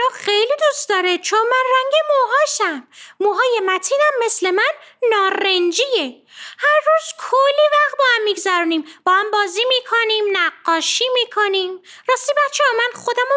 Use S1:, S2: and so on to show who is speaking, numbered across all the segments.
S1: منو خیلی دوست داره چون من رنگ موهاشم. موهای متینم مثل من نارنجیه. هر روز کلی وقت با هم میگذرونیم. با هم بازی می‌کنیم نقاشی می‌کنیم. راستی بچه ها من خودم رو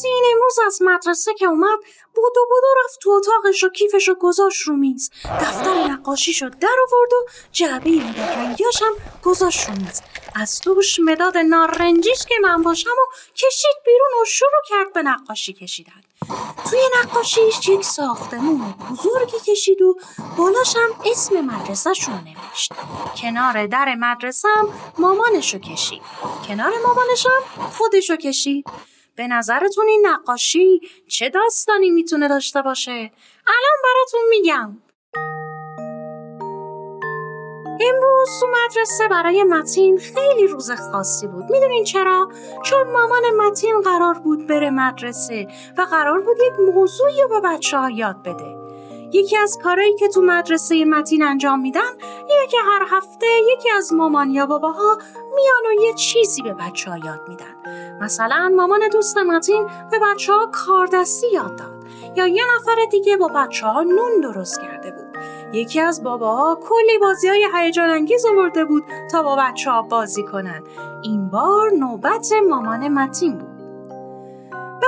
S1: متین امروز از مدرسه که اومد بودو بودو رفت تو اتاقش و کیفش رو گذاشت رو میز. دفتر نقاشیشو در آورد و جعبه مداد رنگیاش هم گذاشت رو میز. از توش مداد نارنجیش که من باشم و کشید بیرون و شروع کرد به نقاشی کشیدن. توی نقاشیش یک ساختمون بزرگی کشید و بالاش هم اسم مدرسهش رو نوشت. کنار در مدرسه هم مامانشو کشید. کنار مامانشم خودشو کشید. به نظرتون این نقاشی چه داستانی می‌تونه داشته باشه؟ الان براتون میگم. امروز تو مدرسه برای متین خیلی روز خاصی بود. می‌دونین چرا؟ چون مامان متین قرار بود بره مدرسه و قرار بود یک موضوعی رو به بچه ها یاد بده. یکی از کارهایی که تو مدرسه متین انجام میدن اینه که هر هفته یکی از مامان یا باباها میان و یه چیزی به بچه ها یاد میدن. مثلا مامان دوست متین به بچه ها کاردستی یاد داد یا یه نفر دیگه با بچه ها نون درست کرده بود. یکی از باباها کلی بازی های هیجان انگیز آورده بود تا با بچه ها بازی کنن. این بار نوبت مامان متین بود.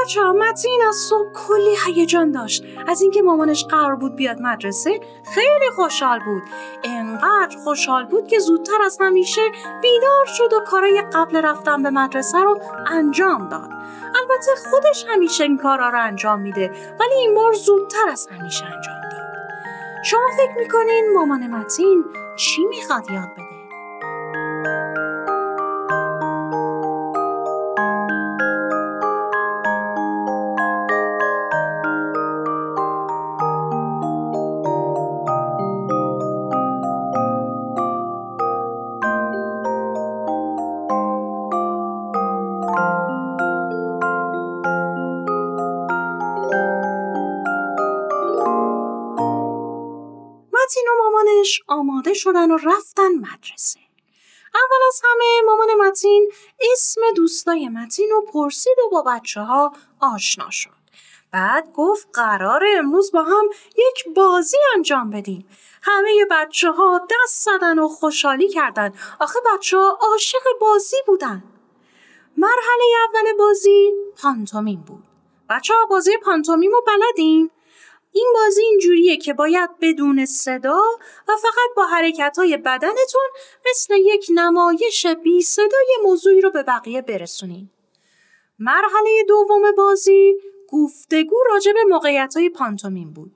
S1: بچه ها متین از صبح کلی هیجان داشت. از اینکه مامانش قرار بود بیاد مدرسه خیلی خوشحال بود. انقدر خوشحال بود که زودتر از همیشه بیدار شد و کارای قبل رفتن به مدرسه رو انجام داد. البته خودش همیشه این کارا رو انجام میده ولی این بار زودتر از همیشه انجام داد. شما فکر می‌کنین مامان متین چی می‌خواد یاد بده؟ مامانش آماده شدن و رفتن مدرسه. اول از همه مامان متین اسم دوستای متین رو پرسید و با بچه ها آشنا شد. بعد گفت قرار امروز با هم یک بازی انجام بدیم. همه بچه ها دست زدن و خوشحالی کردن. آخه بچه ها عاشق بازی بودن. مرحله اول بازی پانتومیم بود. بچه ها بازی پانتومیم رو بلدین؟ این بازی اینجوریه که باید بدون صدا و فقط با حرکت های بدنتون مثل یک نمایش بی صدای موضوعی رو به بقیه برسونین. مرحله دوم بازی گفتگو راجع به موقعیت های پانتومیم بود.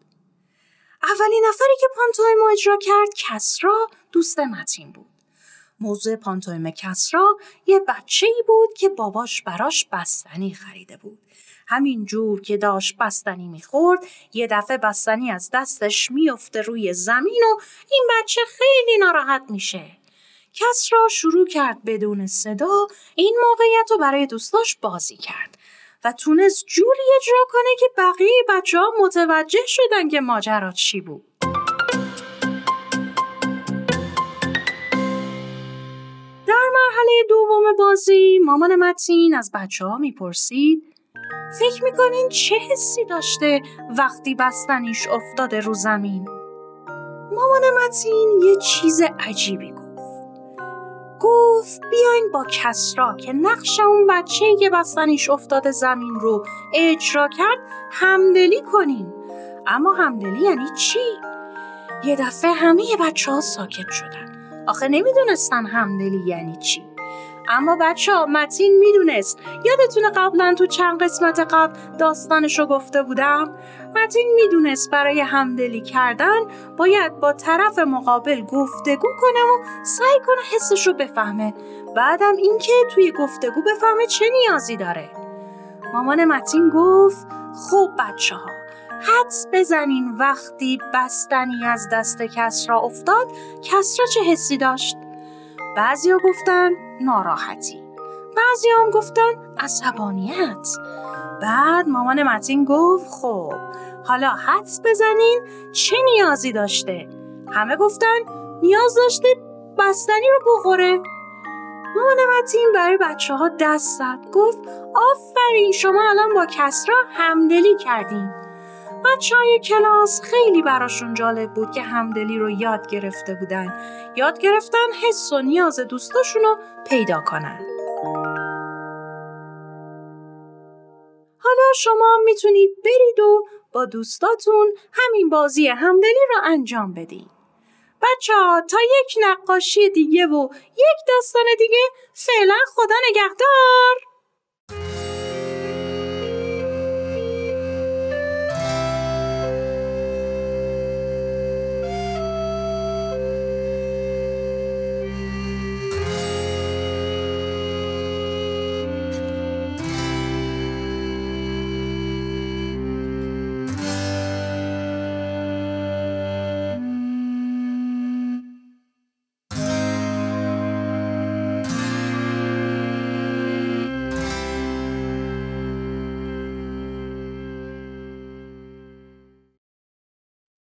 S1: اولین نفری که پانتومیم اجرا کرد کسرا دوست متین بود. موضوع پانتومیم کسرا یه بچه ای بود که باباش براش بستنی خریده بود. همین جور که داشت بستنی می‌خورد یه دفعه بستنی از دستش میفته روی زمین و این بچه خیلی ناراحت میشه. کس را شروع کرد بدون صدا این موقعیت رو برای دوستاش بازی کرد و تونست جوری اجرا کنه که بقیه بچه ها متوجه شدن که ماجرا چی بود. در مرحله دوم بازی مامان متین از بچه ها می‌پرسید فکر می‌کنین چه حسی داشته وقتی بستنیش افتاده رو زمین؟ مامان متین یه چیز عجیبی گفت. گفت بیاین با کسرا که نقش اون بچه که بستنیش افتاده زمین رو اجرا کرد همدلی کنیم اما همدلی یعنی چی؟ یه دفعه همه بچه ها ساکت شدن آخه نمی‌دونستن همدلی یعنی چی اما بچه ها متین می‌دونست. یادتونه قبلا تو چند قسمت قبل داستانشو گفته بودم؟ متین می‌دونست برای همدلی کردن باید با طرف مقابل گفتگو کنه و سعی کنه حسش رو بفهمه. بعدم اینکه توی گفتگو بفهمه چه نیازی داره. مامان متین گفت خوب بچه ها حدس بزنین وقتی بستنی از دست کسرا افتاد کسرا چه حسی داشت؟ بعضیا گفتن ناراحتی. بعضی هم گفتن عصبانیت. بعد مامان متین گفت خب حالا حدس بزنین چه نیازی داشته؟ همه گفتن نیاز داشته بستنی رو بخوره. مامان متین برای بچه ها دست زد گفت آفرین شما الان با کسرا همدلی کردین. بچه های کلاس خیلی براشون جالب بود که همدلی رو یاد گرفته بودن. یاد گرفتن حس و نیاز دوستاشون رو پیدا کنن. حالا شما می‌تونید برید و با دوستاتون همین بازی همدلی رو انجام بدین. بچه ها تا یک نقاشی دیگه و یک داستان دیگه فعلا خدا نگهدار!